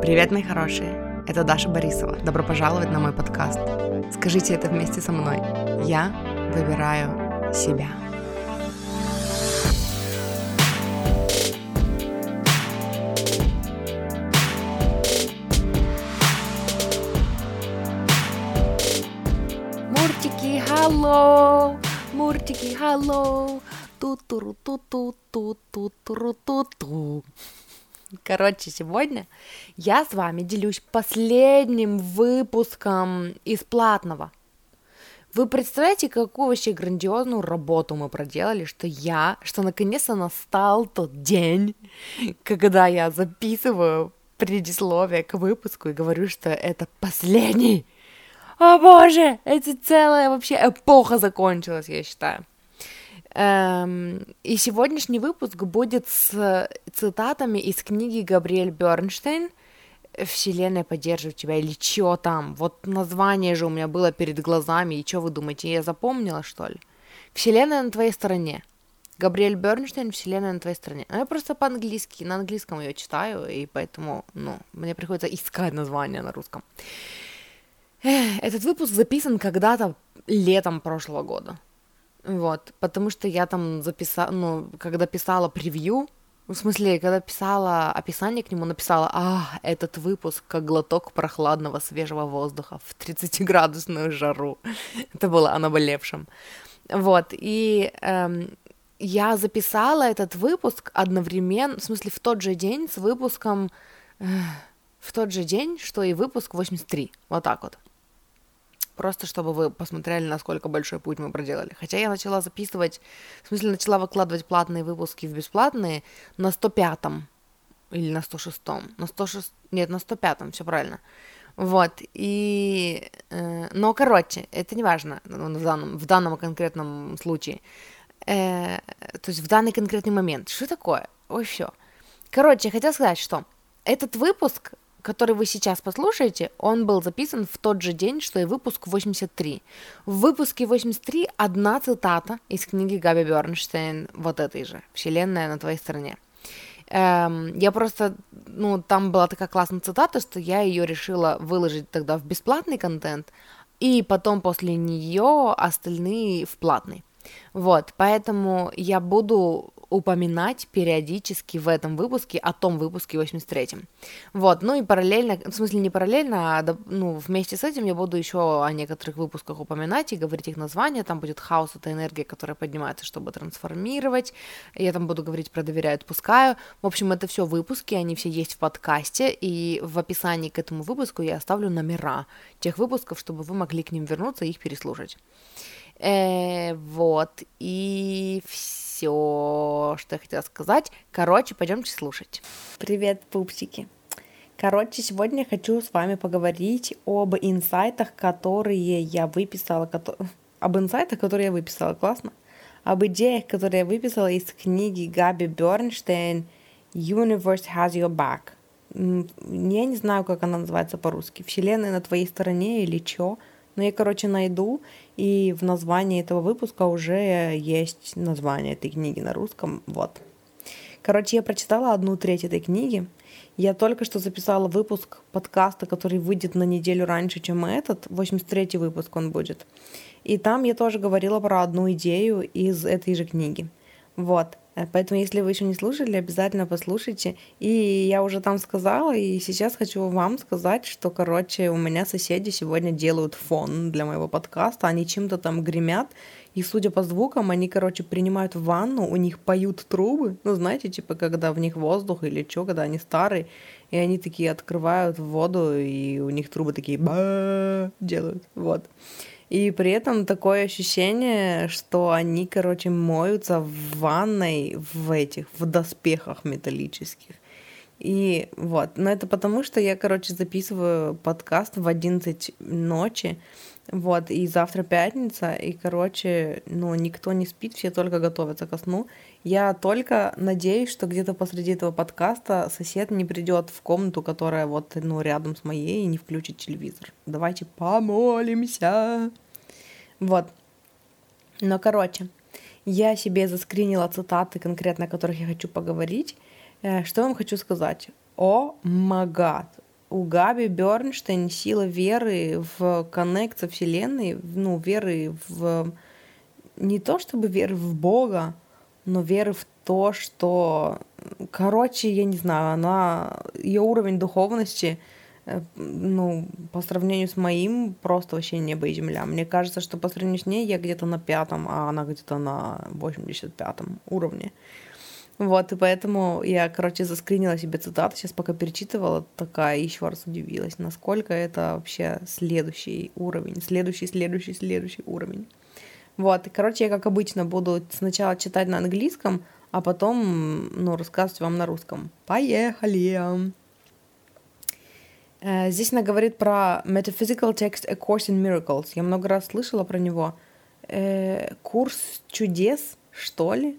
Привет, мои хорошие! Это Даша Борисова. Добро пожаловать на мой подкаст. Скажите это вместе со мной. Я выбираю себя. Муртики, халло! Муртики, халло! Ту-туру-ту-ту-ту-ту-ту-ту-ту. Короче, сегодня я с вами делюсь последним выпуском из платного. Вы представляете, какую вообще грандиозную работу мы проделали, что я, что наконец-то настал тот день, когда я записываю предисловие к выпуску и говорю, что это последний. О боже, это целая вообще эпоха закончилась, я считаю. Эм, и сегодняшний выпуск будет с цитатами из книги Габриэль Бернштейн «Вселенная поддерживает тебя» или «Чё там?». Вот название же у меня было перед глазами, и что вы думаете, я запомнила, что ли? «Вселенная на твоей стороне». Габриэль Бернштейн «Вселенная на твоей стороне». Ну, я просто по-английски, на английском ее читаю, и поэтому, ну, мне приходится искать название на русском. Этот выпуск записан когда-то летом прошлого года. Вот, потому что я там записала, ну, когда писала превью, в смысле, когда писала описание к нему, написала, а, этот выпуск как глоток прохладного свежего воздуха в 30-градусную жару. Это было о наболевшем. Вот, и эм, я записала этот выпуск одновременно, в смысле, в тот же день с выпуском, э, в тот же день, что и выпуск 83, вот так вот просто чтобы вы посмотрели, насколько большой путь мы проделали. Хотя я начала записывать, в смысле, начала выкладывать платные выпуски в бесплатные на 105-м или на 106-м, на 106, нет, на 105-м, все правильно. Вот, и, э, но, короче, это не важно в данном, в данном конкретном случае, э, то есть в данный конкретный момент. Что такое? Ой, все. Короче, я хотела сказать, что этот выпуск который вы сейчас послушаете, он был записан в тот же день, что и выпуск 83. В выпуске 83 одна цитата из книги Габи Бернштейн, вот этой же, «Вселенная на твоей стороне». Эм, я просто, ну, там была такая классная цитата, что я ее решила выложить тогда в бесплатный контент, и потом после нее остальные в платный. Вот, поэтому я буду упоминать периодически в этом выпуске о том выпуске 83-м. Вот, ну и параллельно, в смысле не параллельно, а ну, вместе с этим я буду еще о некоторых выпусках упоминать и говорить их названия. Там будет хаос, это энергия, которая поднимается, чтобы трансформировать. Я там буду говорить про доверяю, отпускаю. В общем, это все выпуски, они все есть в подкасте, и в описании к этому выпуску я оставлю номера тех выпусков, чтобы вы могли к ним вернуться и их переслушать. Э, вот, и все, что я хотела сказать. Короче, пойдемте слушать. Привет, пупсики. Короче, сегодня я хочу с вами поговорить об инсайтах, которые я выписала, об инсайтах, которые я выписала, классно? Об идеях, которые я выписала из книги Габи Бернштейн «Universe has your back». Я не знаю, как она называется по-русски. «Вселенная на твоей стороне» или чё? Но я, короче, найду, и в названии этого выпуска уже есть название этой книги на русском. Вот. Короче, я прочитала одну треть этой книги. Я только что записала выпуск подкаста, который выйдет на неделю раньше, чем этот. 83-й выпуск он будет. И там я тоже говорила про одну идею из этой же книги. Вот. Э, поэтому, если вы еще не слушали, обязательно послушайте. И я уже там сказала, и сейчас хочу вам сказать, что, короче, у меня соседи сегодня делают фон для моего подкаста. Они чем-то там гремят. И судя по звукам, они, короче, принимают ванну, у них поют трубы. Ну, знаете, типа, когда в них воздух или что, когда они старые. И они такие открывают воду, и у них трубы такие ба делают. Вот. И при этом такое ощущение, что они, короче, моются в ванной в этих, в доспехах металлических. И вот, но это потому, что я, короче, записываю подкаст в 11 ночи, вот, и завтра пятница, и, короче, ну, никто не спит, все только готовятся ко сну. Я только надеюсь, что где-то посреди этого подкаста сосед не придет в комнату, которая вот, ну, рядом с моей, и не включит телевизор. Давайте помолимся. Вот. Но, короче, я себе заскринила цитаты конкретно, о которых я хочу поговорить. Э, что вам хочу сказать? О, магад. У Габи Бернштейн сила веры в коннект со Вселенной, ну, веры в... Не то чтобы веры в Бога, но веры в то, что... Короче, я не знаю, она... Ее уровень духовности, э, ну, по сравнению с моим, просто вообще небо и земля. Мне кажется, что по сравнению с ней я где-то на пятом, а она где-то на 85-м уровне. Вот, и поэтому я, короче, заскринила себе цитату, сейчас пока перечитывала, такая еще раз удивилась, насколько это вообще следующий уровень, следующий, следующий, следующий уровень. Вот, и, короче, я, как обычно, буду сначала читать на английском, а потом, ну, рассказывать вам на русском. Поехали! Э, здесь она говорит про Metaphysical Text A Course in Miracles. Я много раз слышала про него. Э, курс чудес, что ли?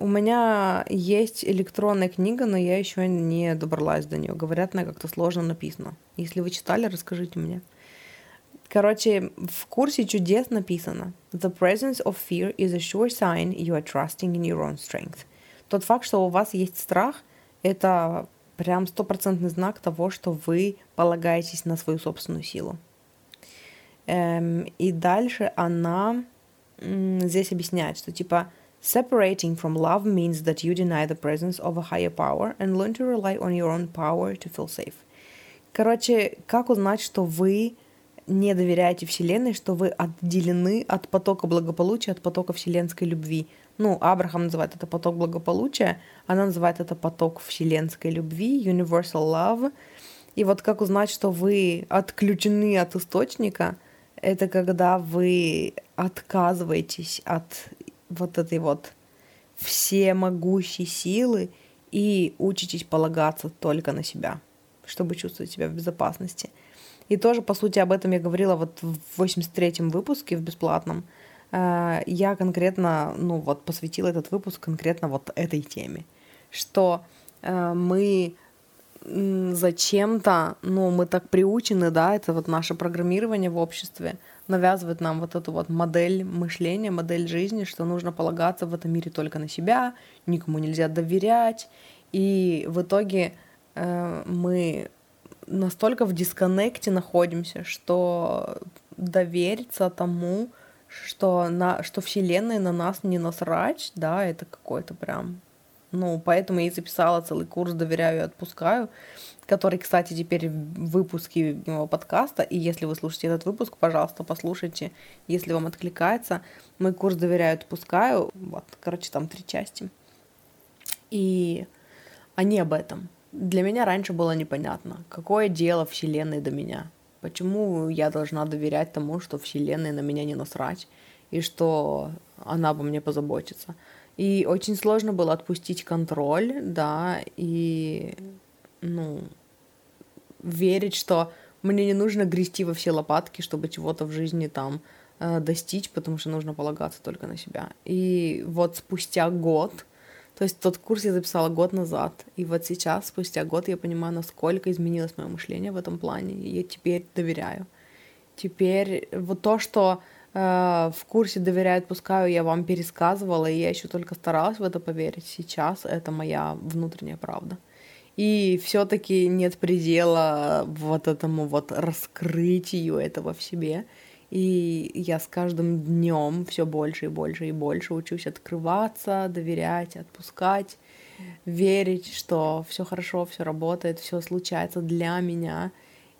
У меня есть электронная книга, но я еще не добралась до нее. Говорят, она как-то сложно написана. Если вы читали, расскажите мне. Короче, в курсе чудес написано «The presence of fear is a sure sign you are trusting in your own strength». Тот факт, что у вас есть страх, это прям стопроцентный знак того, что вы полагаетесь на свою собственную силу. Эм, и дальше она здесь объясняет, что типа Separating from love means that you deny the presence of a higher power and learn to rely on your own power to feel safe. Короче, как узнать, что вы не доверяете Вселенной, что вы отделены от потока благополучия, от потока вселенской любви. Ну, Абрахам называет это поток благополучия, она называет это поток вселенской любви, universal love. И вот как узнать, что вы отключены от источника, это когда вы отказываетесь от вот этой вот всемогущей силы и учитесь полагаться только на себя, чтобы чувствовать себя в безопасности. И тоже, по сути, об этом я говорила вот в 83-м выпуске в бесплатном. Э, я конкретно, ну вот, посвятила этот выпуск конкретно вот этой теме, что э, мы зачем-то, ну, мы так приучены, да, это вот наше программирование в обществе, навязывает нам вот эту вот модель мышления, модель жизни, что нужно полагаться в этом мире только на себя, никому нельзя доверять. И в итоге э, мы настолько в дисконнекте находимся, что довериться тому, что, на, что Вселенная на нас не насрать, да, это какой-то прям... Ну, поэтому я и записала целый курс «Доверяю и отпускаю», который, кстати, теперь в выпуске моего подкаста. И если вы слушаете этот выпуск, пожалуйста, послушайте, если вам откликается. Мой курс «Доверяю, отпускаю». Вот, короче, там три части. И они об этом. Для меня раньше было непонятно, какое дело Вселенной до меня. Почему я должна доверять тому, что Вселенной на меня не насрать, и что она обо мне позаботится. И очень сложно было отпустить контроль, да, и, ну, верить, что мне не нужно грести во все лопатки, чтобы чего-то в жизни там э, достичь, потому что нужно полагаться только на себя. И вот спустя год, то есть тот курс я записала год назад, и вот сейчас, спустя год, я понимаю, насколько изменилось мое мышление в этом плане, и я теперь доверяю. Теперь вот то, что в курсе доверяют, пускаю, я вам пересказывала, и я еще только старалась в это поверить. Сейчас это моя внутренняя правда. И все-таки нет предела вот этому вот раскрытию этого в себе. И я с каждым днем все больше и больше и больше учусь открываться, доверять, отпускать, верить, что все хорошо, все работает, все случается для меня.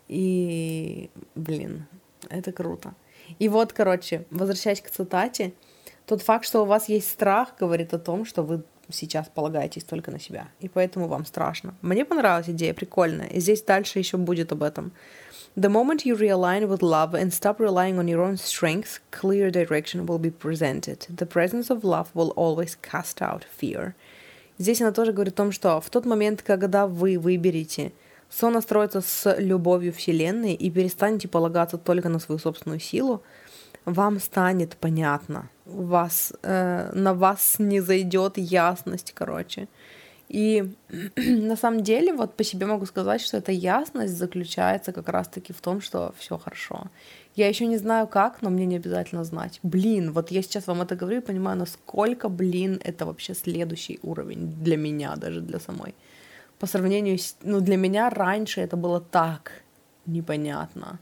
И, блин, это круто. И вот, короче, возвращаясь к цитате, тот факт, что у вас есть страх, говорит о том, что вы сейчас полагаетесь только на себя, и поэтому вам страшно. Мне понравилась идея, прикольная, и здесь дальше еще будет об этом. The moment you realign with love and stop relying on your own strength, clear direction will be presented. The presence of love will always cast out fear. Здесь она тоже говорит о том, что в тот момент, когда вы выберете сонастроиться с любовью Вселенной и перестанете полагаться только на свою собственную силу, вам станет понятно, вас, э, на вас не зайдет ясность, короче. И на самом деле, вот по себе могу сказать, что эта ясность заключается как раз-таки в том, что все хорошо. Я еще не знаю как, но мне не обязательно знать. Блин, вот я сейчас вам это говорю и понимаю, насколько, блин, это вообще следующий уровень для меня, даже для самой. По сравнению с... Ну, для меня раньше это было так непонятно.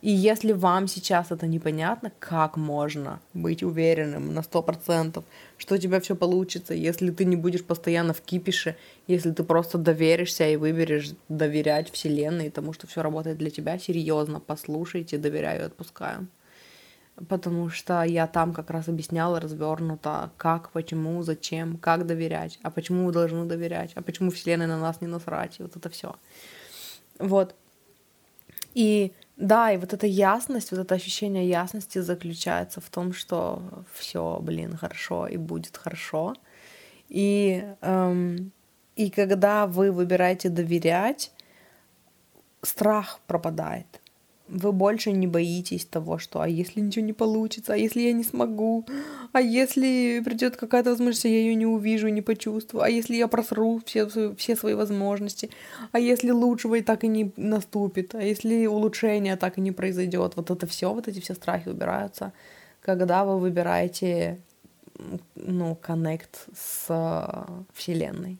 И если вам сейчас это непонятно, как можно быть уверенным на сто процентов, что у тебя все получится, если ты не будешь постоянно в кипише, если ты просто доверишься и выберешь доверять Вселенной, тому, что все работает для тебя, серьезно, послушайте, доверяю, отпускаю. Потому что я там как раз объясняла развернуто, как, почему, зачем, как доверять, а почему вы должны доверять, а почему Вселенная на нас не насрать, и вот это все. Вот. И да, и вот эта ясность, вот это ощущение ясности заключается в том, что все, блин, хорошо и будет хорошо. И, эм, и когда вы выбираете доверять, страх пропадает вы больше не боитесь того, что а если ничего не получится, а если я не смогу, а если придет какая-то возможность, я ее не увижу, не почувствую, а если я просру все, все свои возможности, а если лучшего и так и не наступит, а если улучшение так и не произойдет, вот это все, вот эти все страхи убираются, когда вы выбираете, ну, коннект с Вселенной.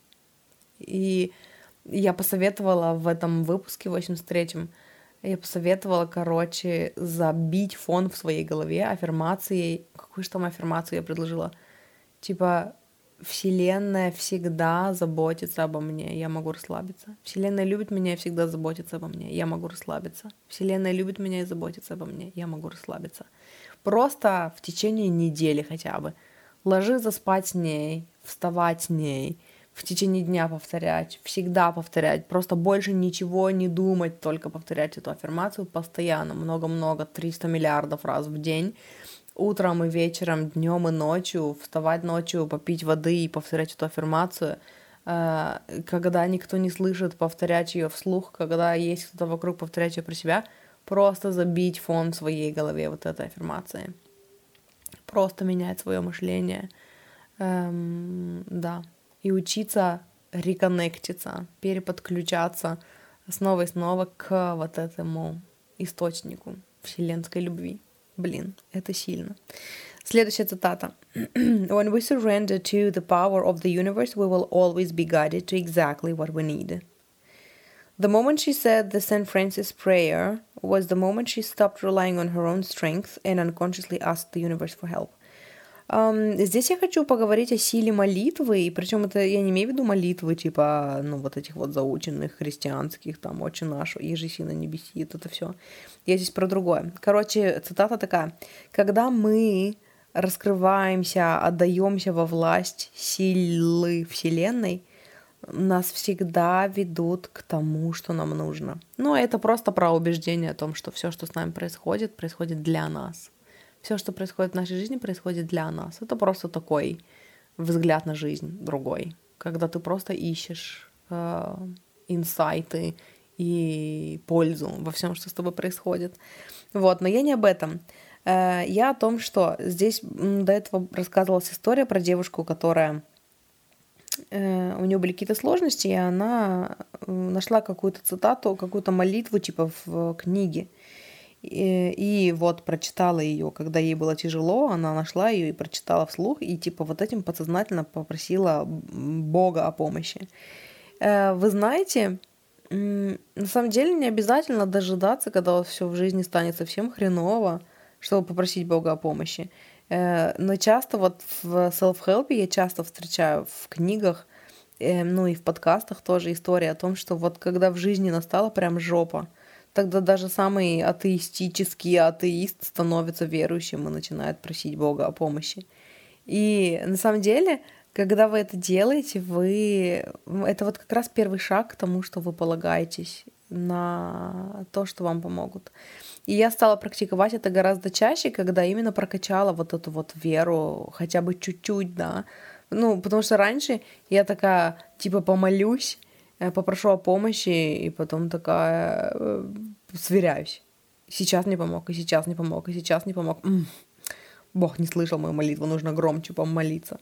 И я посоветовала в этом выпуске, 83-м, я посоветовала, короче, забить фон в своей голове аффирмацией. Какую же там аффирмацию я предложила? Типа, Вселенная всегда заботится обо мне, я могу расслабиться. Вселенная любит меня и всегда заботится обо мне, я могу расслабиться. Вселенная любит меня и заботится обо мне, я могу расслабиться. Просто в течение недели хотя бы. Ложиться спать с ней, вставать с ней — в течение дня повторять, всегда повторять, просто больше ничего не думать, только повторять эту аффирмацию постоянно, много-много, 300 миллиардов раз в день, утром и вечером, днем и ночью, вставать ночью, попить воды и повторять эту аффирмацию, э, когда никто не слышит, повторять ее вслух, когда есть кто-то вокруг, повторять ее про себя, просто забить фон в своей голове вот этой аффирмации. Просто менять свое мышление. Эм, да и учиться реконнектиться, переподключаться снова и снова к вот этому источнику вселенской любви. Блин, это сильно. Следующая цитата. When we surrender to the power of the universe, we will always be guided to exactly what we need. The moment she said the St. Francis prayer was the moment she stopped relying on her own strength and unconsciously asked the universe for help. Здесь я хочу поговорить о силе молитвы, и причем это я не имею в виду молитвы типа, ну, вот этих вот заученных христианских, там, «Отче наш», «Ежеси на небеси», это все. Я здесь про другое. Короче, цитата такая. «Когда мы раскрываемся, отдаемся во власть силы Вселенной, нас всегда ведут к тому, что нам нужно. Ну, это просто про убеждение о том, что все, что с нами происходит, происходит для нас все, что происходит в нашей жизни, происходит для нас. Это просто такой взгляд на жизнь другой, когда ты просто ищешь э, инсайты и пользу во всем, что с тобой происходит. Вот, но я не об этом. Э, я о том, что здесь до этого рассказывалась история про девушку, которая э, у нее были какие-то сложности, и она э, нашла какую-то цитату, какую-то молитву типа в книге. И, и вот прочитала ее, когда ей было тяжело, она нашла ее и прочитала вслух, и типа вот этим подсознательно попросила Бога о помощи. Э, вы знаете, на самом деле не обязательно дожидаться, когда все в жизни станет совсем хреново, чтобы попросить Бога о помощи. Э, но часто вот в self-help я часто встречаю в книгах, э, ну и в подкастах тоже история о том, что вот когда в жизни настала прям жопа, тогда даже самый атеистический атеист становится верующим и начинает просить Бога о помощи. И на самом деле, когда вы это делаете, вы... Это вот как раз первый шаг к тому, что вы полагаетесь на то, что вам помогут. И я стала практиковать это гораздо чаще, когда именно прокачала вот эту вот веру хотя бы чуть-чуть, да. Ну, потому что раньше я такая, типа, помолюсь, попрошу о помощи, и потом такая э, сверяюсь. Сейчас не помог, и сейчас не помог, и сейчас не помог. М-м. Бог не слышал мою молитву, нужно громче помолиться.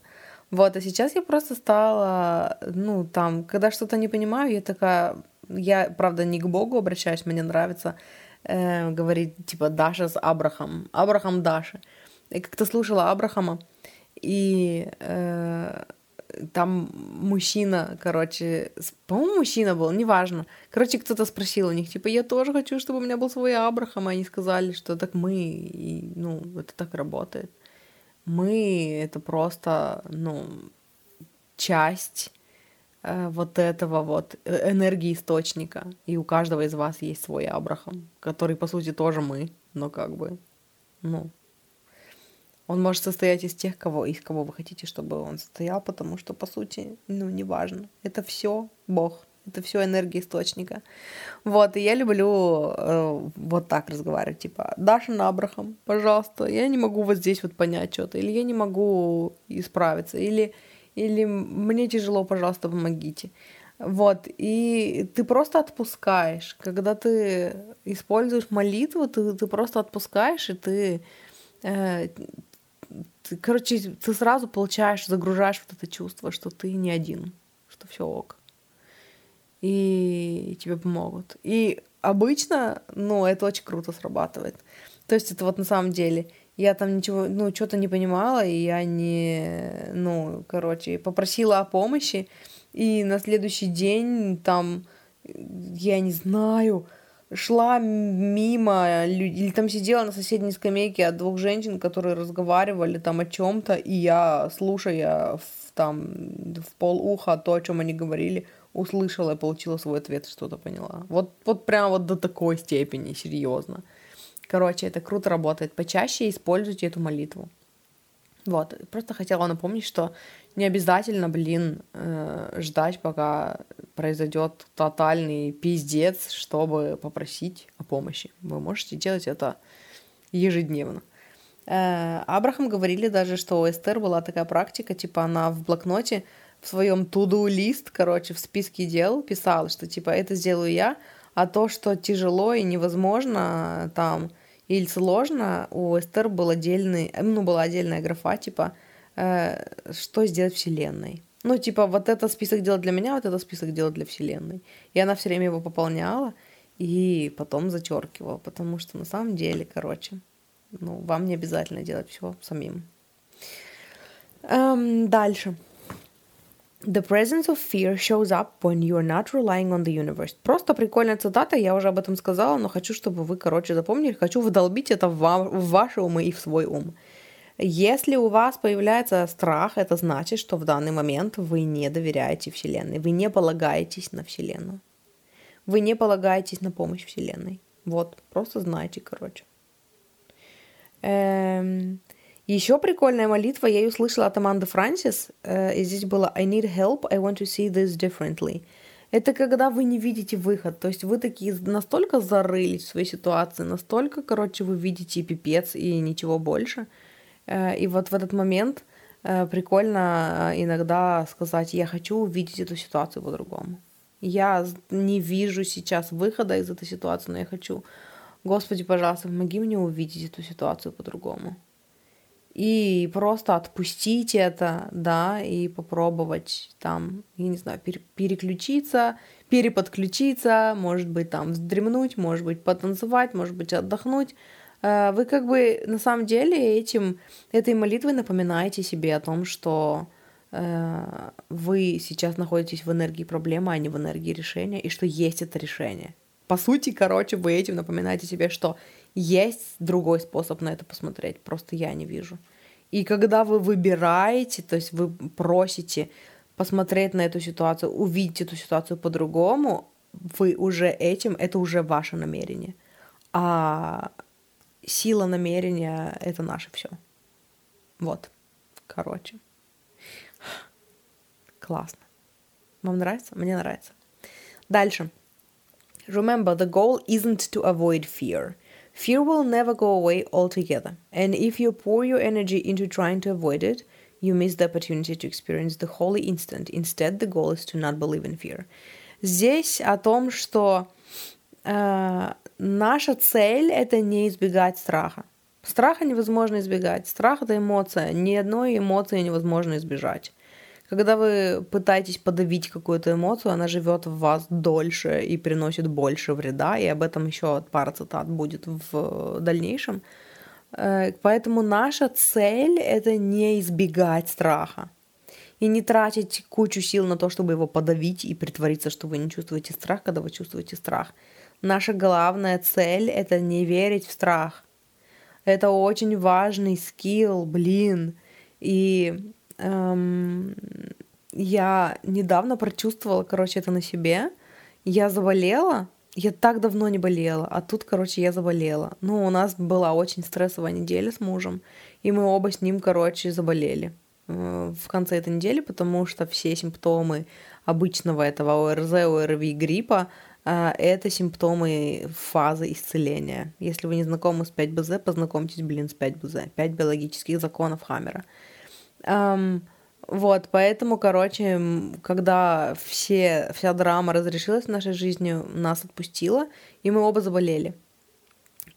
Вот, а сейчас я просто стала, ну, там, когда что-то не понимаю, я такая, я, правда, не к Богу обращаюсь, мне нравится э, говорить, типа, Даша с Абрахам, Абрахам Даша. Я как-то слушала Абрахама, и э, там мужчина, короче, по-моему, мужчина был, неважно. Короче, кто-то спросил у них, типа, я тоже хочу, чтобы у меня был свой Абрахам, и они сказали, что так мы, и, ну, это так работает. Мы — это просто, ну, часть э, вот этого вот э, энергии источника. И у каждого из вас есть свой Абрахам, который, по сути, тоже мы, но как бы, ну, он может состоять из тех, кого, из кого вы хотите, чтобы он состоял, потому что, по сути, ну, неважно. Это все Бог. Это все энергия источника. Вот, и я люблю э, вот так разговаривать, типа, Даша на Абрахам, пожалуйста, я не могу вот здесь вот понять что-то, или я не могу исправиться, или, или мне тяжело, пожалуйста, помогите. Вот, и ты просто отпускаешь. Когда ты используешь молитву, ты, ты просто отпускаешь, и ты э, ты, короче, ты сразу получаешь, загружаешь вот это чувство, что ты не один, что все ок. И тебе помогут. И обычно, ну, это очень круто срабатывает. То есть это вот на самом деле, я там ничего, ну, что-то не понимала, и я не, ну, короче, попросила о помощи, и на следующий день там, я не знаю, шла мимо или там сидела на соседней скамейке от двух женщин, которые разговаривали там о чем-то, и я, слушая в, там в пол уха то, о чем они говорили, услышала и получила свой ответ, что-то поняла. Вот, вот прям вот до такой степени, серьезно. Короче, это круто работает. Почаще используйте эту молитву. Вот, просто хотела напомнить, что не обязательно, блин, э, ждать, пока произойдет тотальный пиздец, чтобы попросить о помощи. Вы можете делать это ежедневно. Э, Абрахам говорили даже, что у Эстер была такая практика, типа она в блокноте в своем туду лист, короче, в списке дел писала, что типа это сделаю я, а то, что тяжело и невозможно там или сложно, у Эстер был отдельный, ну, была отдельная графа, типа, э, что сделать Вселенной. Ну, типа, вот это список дел для меня, вот это список дел для Вселенной. И она все время его пополняла и потом зачеркивала, потому что на самом деле, короче, ну, вам не обязательно делать все самим. Эм, дальше. The presence of fear shows up when you are not relying on the universe. Просто прикольная цитата, я уже об этом сказала, но хочу, чтобы вы, короче, запомнили, хочу вдолбить это в, вам, в ваши умы и в свой ум. Если у вас появляется страх, это значит, что в данный момент вы не доверяете Вселенной, вы не полагаетесь на Вселенную. Вы не полагаетесь на помощь Вселенной. Вот, просто знайте, короче. Эм, еще прикольная молитва, я ее услышала от Аманды Франсис, э, и здесь было «I need help, I want to see this differently». Это когда вы не видите выход, то есть вы такие настолько зарылись в своей ситуации, настолько, короче, вы видите пипец и ничего больше. Э, и вот в этот момент э, прикольно иногда сказать «я хочу увидеть эту ситуацию по-другому». Я не вижу сейчас выхода из этой ситуации, но я хочу, Господи, пожалуйста, помоги мне увидеть эту ситуацию по-другому и просто отпустить это, да, и попробовать там, я не знаю, переключиться, переподключиться, может быть, там вздремнуть, может быть, потанцевать, может быть, отдохнуть. Э, вы как бы на самом деле этим, этой молитвой напоминаете себе о том, что э, вы сейчас находитесь в энергии проблемы, а не в энергии решения, и что есть это решение. По сути, короче, вы этим напоминаете себе, что есть другой способ на это посмотреть, просто я не вижу. И когда вы выбираете, то есть вы просите посмотреть на эту ситуацию, увидеть эту ситуацию по-другому, вы уже этим, это уже ваше намерение. А сила намерения — это наше все. Вот. Короче. Классно. Вам нравится? Мне нравится. Дальше. Remember, the goal isn't to avoid fear. Fear will never go away altogether, and if you pour your energy into trying to avoid it, you miss the opportunity to experience the holy instant. Instead, the goal is to not believe in fear. Здесь о том, что э, наша цель это не избегать страха. Страха невозможно избегать. Страх это эмоция. Ни одной эмоции невозможно избежать. Когда вы пытаетесь подавить какую-то эмоцию, она живет в вас дольше и приносит больше вреда, и об этом еще пара цитат будет в дальнейшем. Э, поэтому наша цель — это не избегать страха. и не тратить кучу сил на то, чтобы его подавить и притвориться, что вы не чувствуете страх, когда вы чувствуете страх. Наша главная цель — это не верить в страх. Это очень важный скилл, блин. И эм, я недавно прочувствовала, короче, это на себе. Я заболела, я так давно не болела, а тут, короче, я заболела. Ну, у нас была очень стрессовая неделя с мужем, и мы оба с ним, короче, заболели э, в конце этой недели, потому что все симптомы обычного этого ОРЗ, ОРВИ, гриппа э, это симптомы фазы исцеления. Если вы не знакомы с 5БЗ, познакомьтесь, блин, с 5БЗ. 5 биологических законов Хаммера. Um, вот, поэтому, короче, когда все, вся драма разрешилась в нашей жизни, нас отпустила, и мы оба заболели.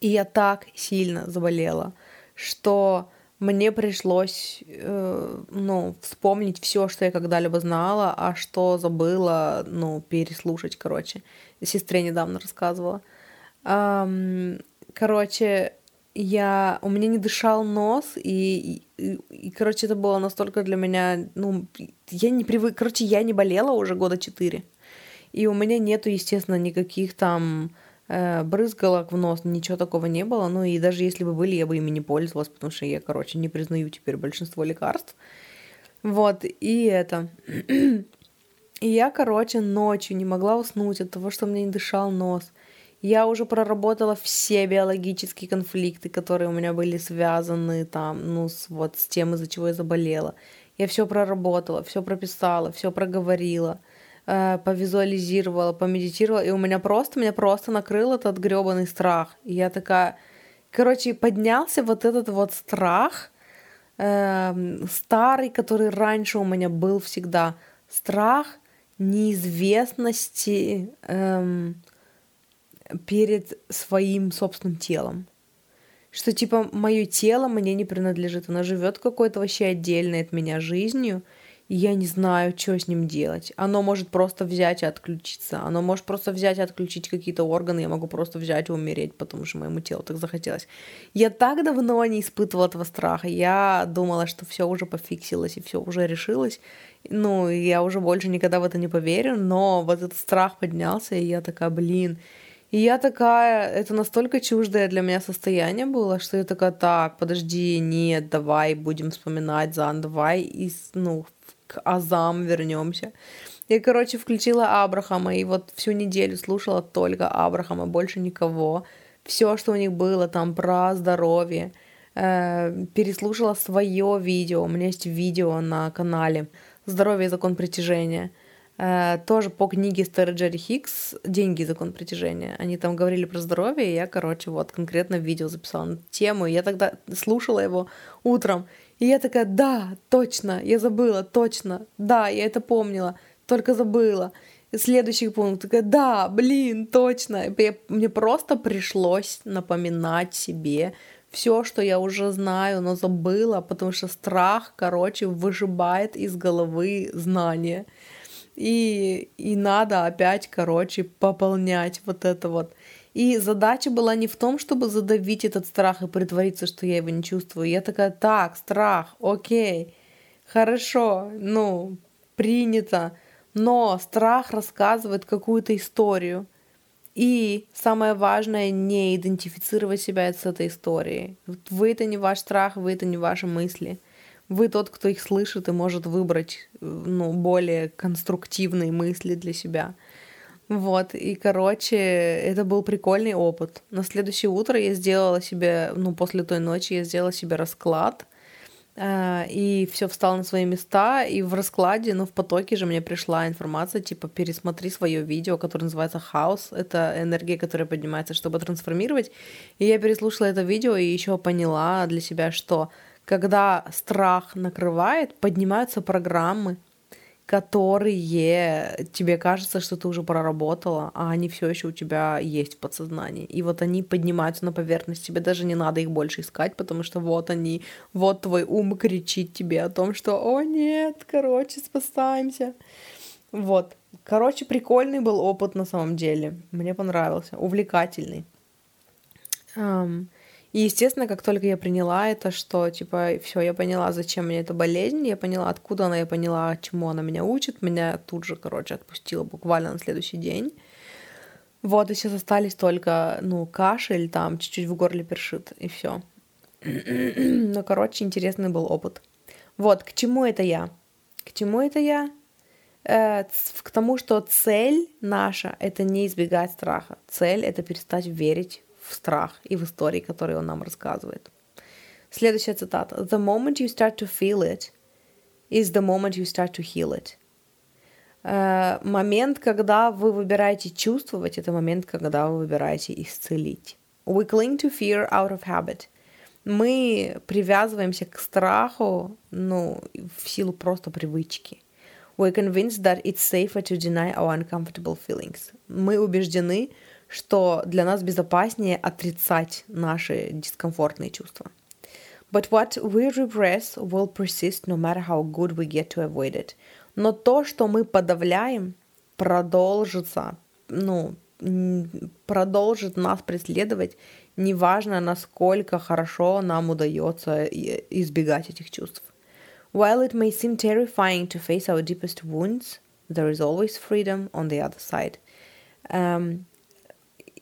И я так сильно заболела, что мне пришлось, э, ну, вспомнить все, что я когда-либо знала, а что забыла, ну, переслушать, короче. Сестре недавно рассказывала. Эм, короче, я, у меня не дышал нос, и, и, и, короче, это было настолько для меня, ну, я не привык, короче, я не болела уже года четыре, и у меня нету, естественно, никаких там э, брызгалок в нос, ничего такого не было, ну, и даже если бы были, я бы ими не пользовалась, потому что я, короче, не признаю теперь большинство лекарств, вот, и это... И я, короче, ночью не могла уснуть от того, что у меня не дышал нос. Я уже проработала все биологические конфликты, которые у меня были связаны там, ну, с, вот с тем, из-за чего я заболела. Я все проработала, все прописала, все проговорила, э, повизуализировала, помедитировала, и у меня просто, меня просто накрыл этот гребаный страх. И я такая, короче, поднялся вот этот вот страх, э, старый, который раньше у меня был всегда. Страх неизвестности, эм, перед своим собственным телом. Что типа мое тело мне не принадлежит, оно живет какой-то вообще отдельной от меня жизнью, и я не знаю, что с ним делать. Оно может просто взять и отключиться. Оно может просто взять и отключить какие-то органы. Я могу просто взять и умереть, потому что моему телу так захотелось. Я так давно не испытывала этого страха. Я думала, что все уже пофиксилось и все уже решилось. Ну, я уже больше никогда в это не поверю. Но вот этот страх поднялся, и я такая, блин, и я такая, это настолько чуждое для меня состояние было, что я такая, так, подожди, нет, давай будем вспоминать Зан, давай и, ну, к Азам вернемся. Я, короче, включила Абрахама и вот всю неделю слушала только Абрахама, больше никого. Все, что у них было там про здоровье. Э, переслушала свое видео. У меня есть видео на канале «Здоровье и закон притяжения». Э, тоже по книге Стера Джерри Хикс «Деньги закон притяжения». Они там говорили про здоровье, и я, короче, вот конкретно видео записала на тему. Я тогда слушала его утром, и я такая, да, точно, я забыла, точно, да, я это помнила, только забыла. И следующий пункт, такая, да, блин, точно. И мне просто пришлось напоминать себе все, что я уже знаю, но забыла, потому что страх, короче, выжибает из головы знания и, и надо опять, короче, пополнять вот это вот. И задача была не в том, чтобы задавить этот страх и притвориться, что я его не чувствую. Я такая, так, страх, окей, хорошо, ну, принято. Но страх рассказывает какую-то историю. И самое важное, не идентифицировать себя с этой историей. Вы это не ваш страх, вы это не ваши мысли вы тот, кто их слышит и может выбрать ну, более конструктивные мысли для себя. Вот, и, короче, это был прикольный опыт. На следующее утро я сделала себе, ну, после той ночи я сделала себе расклад, э, и все встало на свои места, и в раскладе, ну, в потоке же мне пришла информация, типа, пересмотри свое видео, которое называется «Хаос», это энергия, которая поднимается, чтобы трансформировать, и я переслушала это видео и еще поняла для себя, что когда страх накрывает, поднимаются программы, которые тебе кажется, что ты уже проработала, а они все еще у тебя есть в подсознании. И вот они поднимаются на поверхность, тебе даже не надо их больше искать, потому что вот они, вот твой ум кричит тебе о том, что «О нет, короче, спасаемся». Вот. Короче, прикольный был опыт на самом деле. Мне понравился. Увлекательный. Um, И, естественно, как только я приняла это, что, типа, все, я поняла, зачем мне эта болезнь, я поняла, откуда она, я поняла, чему она меня учит, меня тут же, короче, отпустила буквально на следующий день. Вот, и сейчас остались только, ну, кашель, там, чуть-чуть в горле першит, и все. ну, короче, интересный был опыт. Вот, к чему это я? К чему это я? Э, к тому, что цель наша — это не избегать страха. Цель — это перестать верить в страх и в истории, которые он нам рассказывает. Следующая цитата. The moment you start to feel it is the moment you start to heal it. Uh, момент, когда вы выбираете чувствовать, это момент, когда вы выбираете исцелить. We cling to fear out of habit. Мы привязываемся к страху, ну, в силу просто привычки. We're convinced that it's safer to deny our uncomfortable feelings. Мы убеждены, что для нас безопаснее отрицать наши дискомфортные чувства. But what we repress will persist no matter how good we get to avoid it. Но то, что мы подавляем, продолжится, ну, продолжит нас преследовать, неважно, насколько хорошо нам удается избегать этих чувств. While it may seem terrifying to face our deepest wounds, there is always freedom on the other side. Um,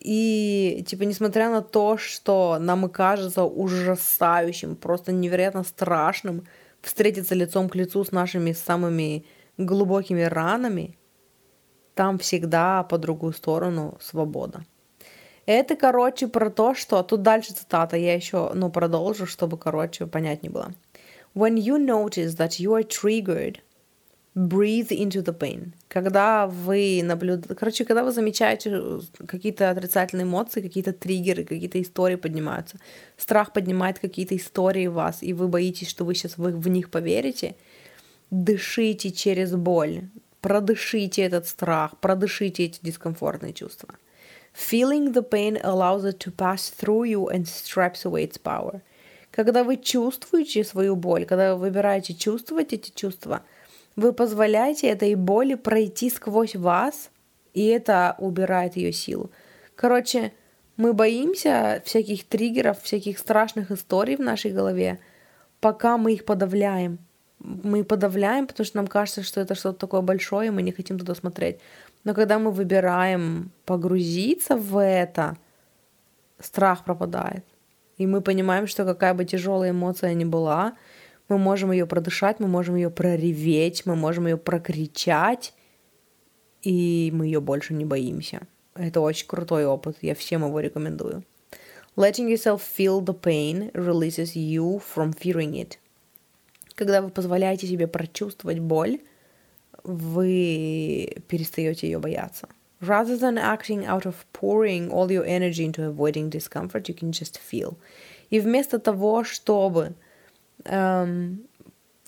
и, типа, несмотря на то, что нам и кажется ужасающим, просто невероятно страшным встретиться лицом к лицу с нашими самыми глубокими ранами, там всегда по другую сторону свобода. Это, короче, про то, что... Тут дальше цитата, я еще, ну, продолжу, чтобы, короче, понятнее было. When you notice that you are triggered – breathe into the pain. Когда вы наблюдаете, короче, когда вы замечаете какие-то отрицательные эмоции, какие-то триггеры, какие-то истории поднимаются, страх поднимает какие-то истории в вас, и вы боитесь, что вы сейчас в них поверите, дышите через боль, продышите этот страх, продышите эти дискомфортные чувства. Feeling the pain allows it to pass through you and strips away its power. Когда вы чувствуете свою боль, когда вы выбираете чувствовать эти чувства – вы позволяете этой боли пройти сквозь вас, и это убирает ее силу. Короче, мы боимся всяких триггеров, всяких страшных историй в нашей голове, пока мы их подавляем. Мы подавляем, потому что нам кажется, что это что-то такое большое, и мы не хотим туда смотреть. Но когда мы выбираем погрузиться в это, страх пропадает. И мы понимаем, что какая бы тяжелая эмоция ни была, мы можем ее продышать, мы можем ее прореветь, мы можем ее прокричать, и мы ее больше не боимся. Это очень крутой опыт, я всем его рекомендую. Letting yourself feel the pain releases you from fearing it. Когда вы позволяете себе прочувствовать боль, вы перестаете ее бояться. Rather than acting out of pouring all your energy into avoiding discomfort, you can just feel. И вместо того, чтобы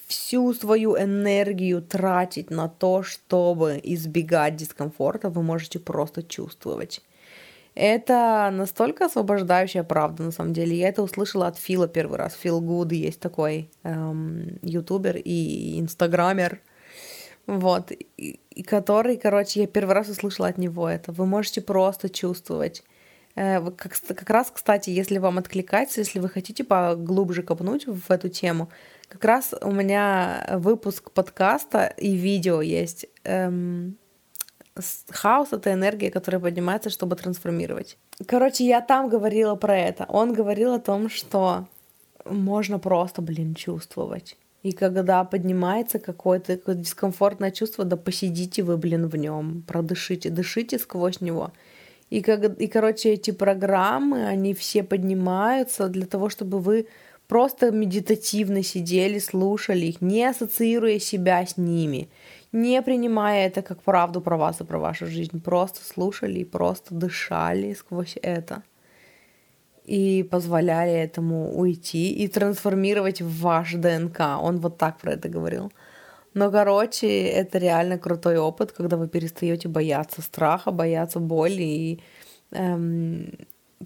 всю свою энергию тратить на то, чтобы избегать дискомфорта, вы можете просто чувствовать. Это настолько освобождающая правда, на самом деле. Я это услышала от Фила первый раз. Фил Гуд есть такой эм, ютубер и инстаграмер, вот, и, и который, короче, я первый раз услышала от него это. Вы можете просто чувствовать. Э, как, как раз, кстати, если вам откликается, если вы хотите поглубже копнуть в эту тему, как раз у меня выпуск подкаста и видео есть. Эм, хаос — это энергия, которая поднимается, чтобы трансформировать. Короче, я там говорила про это. Он говорил о том, что можно просто, блин, чувствовать. И когда поднимается какое-то какое дискомфортное чувство, да посидите вы, блин, в нем, продышите, дышите сквозь него — и, как, и, короче, эти программы, они все поднимаются для того, чтобы вы просто медитативно сидели, слушали их, не ассоциируя себя с ними, не принимая это как правду про вас и про вашу жизнь, просто слушали и просто дышали сквозь это и позволяли этому уйти и трансформировать ваш ДНК. Он вот так про это говорил. Но, короче, это реально крутой опыт, когда вы перестаете бояться страха, бояться боли. И, эм,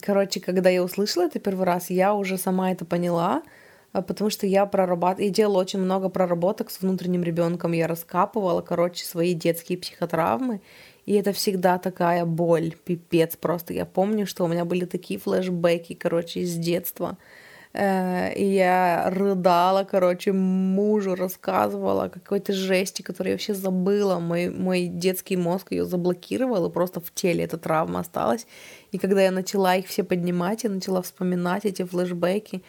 короче, когда я услышала это первый раз, я уже сама это поняла, а, потому что я прорабатывала, я делала очень много проработок с внутренним ребенком, я раскапывала, короче, свои детские психотравмы, и это всегда такая боль, пипец просто. Я помню, что у меня были такие флешбеки, короче, из детства, Э, и я рыдала, короче, мужу рассказывала о какой-то жести, которую я вообще забыла. Мой, мой детский мозг ее заблокировал, и просто в теле эта травма осталась. И когда я начала их все поднимать, я начала вспоминать эти флешбеки,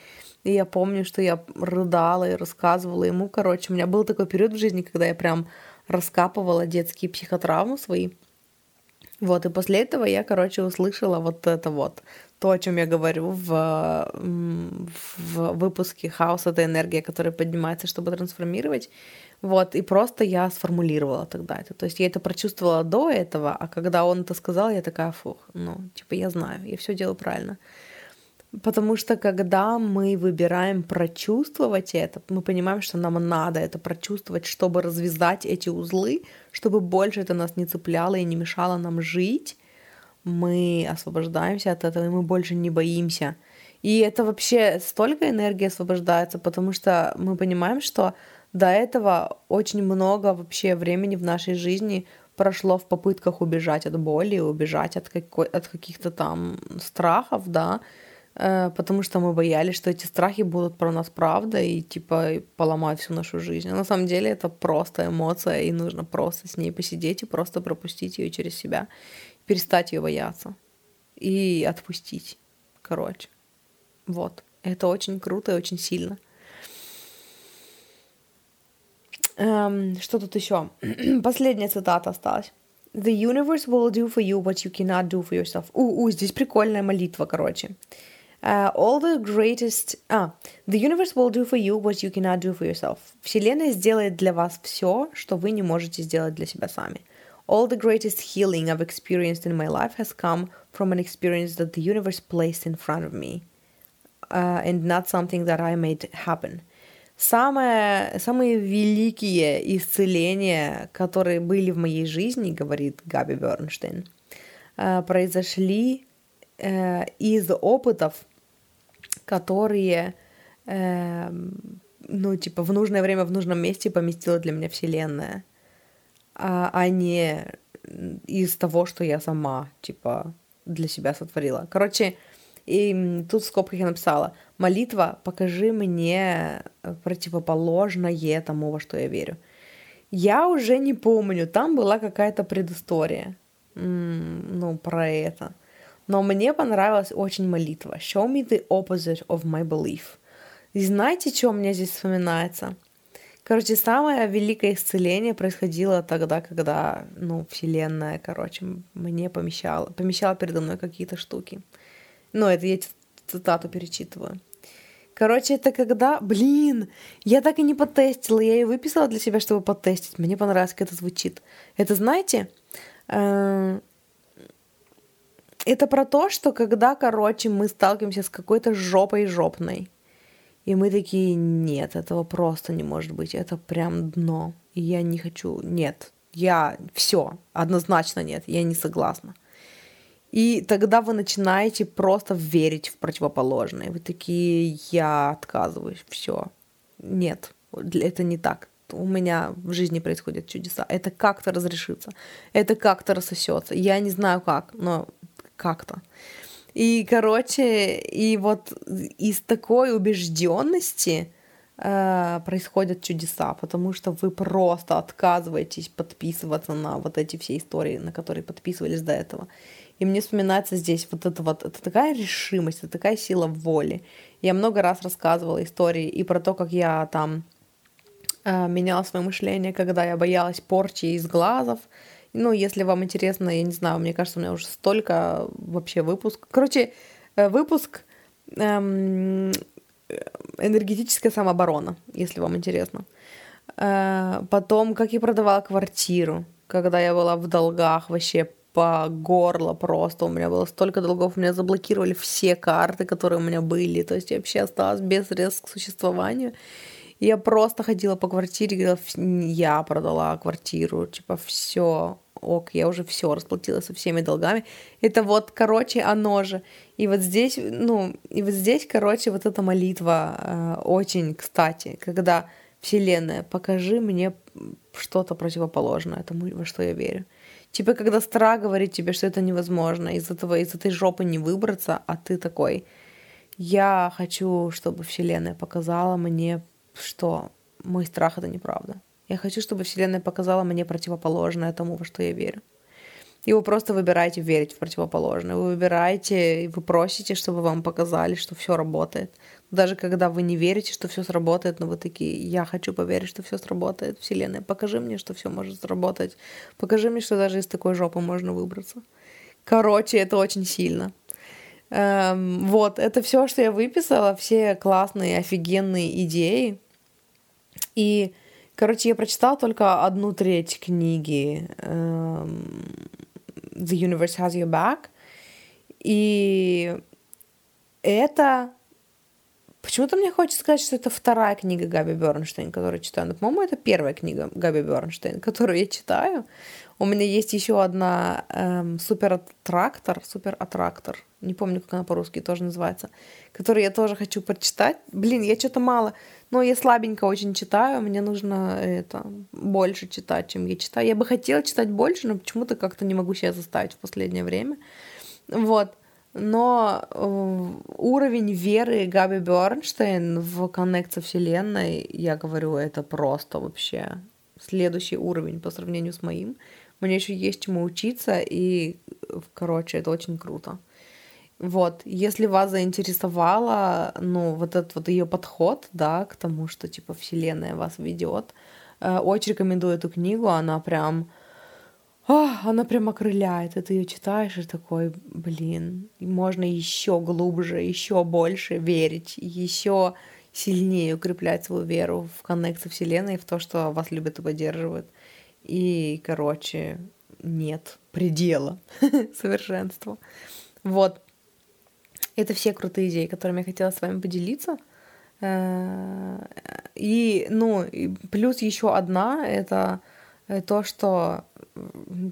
и я помню, что я рыдала и рассказывала ему. Короче, у меня был такой период в жизни, когда я прям раскапывала детские психотравмы свои. Вот, и после этого я, короче, услышала вот это вот то, о чем я говорю в, в выпуске «Хаос — это энергия, которая поднимается, чтобы трансформировать». Вот, и просто я сформулировала тогда это. То есть я это прочувствовала до этого, а когда он это сказал, я такая, фух, ну, типа, я знаю, я все делаю правильно. Потому что когда мы выбираем прочувствовать это, мы понимаем, что нам надо это прочувствовать, чтобы развязать эти узлы, чтобы больше это нас не цепляло и не мешало нам жить, мы освобождаемся от этого, и мы больше не боимся. И это вообще столько энергии освобождается, потому что мы понимаем, что до этого очень много вообще времени в нашей жизни прошло в попытках убежать от боли, убежать от, какой, от каких-то там страхов, да, э, потому что мы боялись, что эти страхи будут про нас правда и типа поломают всю нашу жизнь. А на самом деле это просто эмоция, и нужно просто с ней посидеть и просто пропустить ее через себя перестать ее бояться и отпустить. Короче. Вот. Это очень круто и очень сильно. Эм, что тут еще? Последняя цитата осталась. The universe will do for you what you cannot do for yourself. У, у, здесь прикольная молитва, короче. Uh, all the greatest... А, the universe will do for you what you cannot do for yourself. Вселенная сделает для вас все, что вы не можете сделать для себя сами. All the greatest healing I've experienced in my life has come from an experience that the universe placed in front of me, uh, and not something that I made happen. Самое, самые великие исцеления, которые были в моей жизни, говорит Габи Бернштейн, uh, произошли uh, из опытов, которые, uh, ну, типа, в нужное время, в нужном месте поместила для меня Вселенная а, а не из того, что я сама, типа, для себя сотворила. Короче, и тут в скобках я написала, молитва, покажи мне противоположное тому, во что я верю. Я уже не помню, там была какая-то предыстория, ну, про это. Но мне понравилась очень молитва. Show me the opposite of my belief. И знаете, что у меня здесь вспоминается? Короче, самое великое исцеление происходило тогда, когда, ну, вселенная, короче, мне помещала, помещала передо мной какие-то штуки. Ну, это я цитату перечитываю. Короче, это когда... Блин, я так и не потестила. Я ее выписала для себя, чтобы потестить. Мне понравилось, как это звучит. Это, знаете, э, это про то, что когда, короче, мы сталкиваемся с какой-то жопой жопной, и мы такие, нет, этого просто не может быть, это прям дно. И я не хочу, нет, я все, однозначно нет, я не согласна. И тогда вы начинаете просто верить в противоположное. Вы такие, я отказываюсь, все. Нет, это не так. У меня в жизни происходят чудеса. Это как-то разрешится. Это как-то рассосется. Я не знаю как, но как-то. И, короче, и вот из такой убежденности э, происходят чудеса, потому что вы просто отказываетесь подписываться на вот эти все истории, на которые подписывались до этого. И мне вспоминается здесь вот это вот, это такая решимость, это такая сила воли. Я много раз рассказывала истории и про то, как я там э, меняла свое мышление, когда я боялась порчи из глазов, ну, если вам интересно, я не знаю, мне кажется, у меня уже столько вообще выпуск. Короче, э, выпуск эм, энергетическая самооборона, если вам интересно. Э, потом, как я продавала квартиру, когда я была в долгах вообще по горло просто. У меня было столько долгов, у меня заблокировали все карты, которые у меня были. То есть я вообще осталась без средств к существованию. Я просто ходила по квартире, говорила, я продала квартиру, типа, все, ок, я уже все расплатилась со всеми долгами. Это вот, короче, оно же. И вот здесь, ну, и вот здесь, короче, вот эта молитва э, очень кстати, когда Вселенная, покажи мне что-то противоположное тому, во что я верю. Типа, когда стара говорит тебе, что это невозможно, из этого, из этой жопы не выбраться, а ты такой, я хочу, чтобы Вселенная показала мне, что мой страх это неправда. Я хочу, чтобы Вселенная показала мне противоположное тому, во что я верю. И вы просто выбираете верить в противоположное. Вы выбираете, вы просите, чтобы вам показали, что все работает. Даже когда вы не верите, что все сработает, но вы такие, я хочу поверить, что все сработает. Вселенная, покажи мне, что все может сработать. Покажи мне, что даже из такой жопы можно выбраться. Короче, это очень сильно. Эм, вот, это все, что я выписала, все классные, офигенные идеи. И, короче, я прочитала только одну треть книги эм, The Universe Has Your Back. И это Почему-то мне хочется сказать, что это вторая книга Габи Бернштейн, которую читаю. Но, по-моему, это первая книга Габи Бернштейн, которую я читаю. У меня есть еще одна эм, супер-аттрактор, супер-аттрактор, не помню, как она по-русски тоже называется, которую я тоже хочу прочитать. Блин, я что-то мало, но я слабенько очень читаю, мне нужно это больше читать, чем я читаю. Я бы хотела читать больше, но почему-то как-то не могу себя заставить в последнее время. Вот но э, уровень веры Габи Бернштейн в коннект со Вселенной, я говорю, это просто вообще следующий уровень по сравнению с моим. Мне еще есть чему учиться, и, короче, это очень круто. Вот, если вас заинтересовало, ну, вот этот вот ее подход, да, к тому, что, типа, Вселенная вас ведет, э, очень рекомендую эту книгу, она прям а, она прям окрыляет, и ты ее читаешь и такой, блин, можно еще глубже, еще больше верить, еще сильнее укреплять свою веру в коннект со Вселенной, в то, что вас любят и поддерживают. И, короче, нет предела совершенству. Вот. Это все крутые идеи, которыми я хотела с вами поделиться. Э, и, ну, плюс еще одна, это Э, то, что,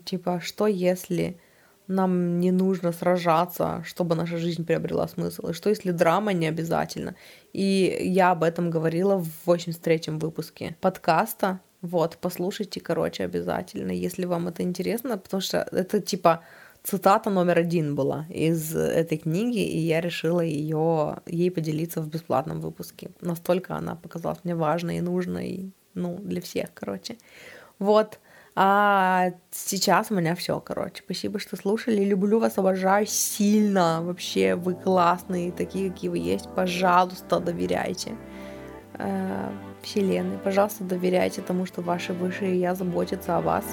типа, что если нам не нужно сражаться, чтобы наша жизнь приобрела смысл, и что если драма не обязательно. И я об этом говорила в 83-м выпуске подкаста, вот, послушайте, короче, обязательно, если вам это интересно, потому что это, типа, цитата номер один была из этой книги, и я решила ее, ей поделиться в бесплатном выпуске. Настолько она показалась мне важной и нужной, ну, для всех, короче. Вот. А сейчас у меня все, короче. Спасибо, что слушали. Люблю вас, обожаю сильно. Вообще, вы классные, такие, какие вы есть. Пожалуйста, доверяйте э, Вселенной. Пожалуйста, доверяйте тому, что ваши высшие я заботятся о вас.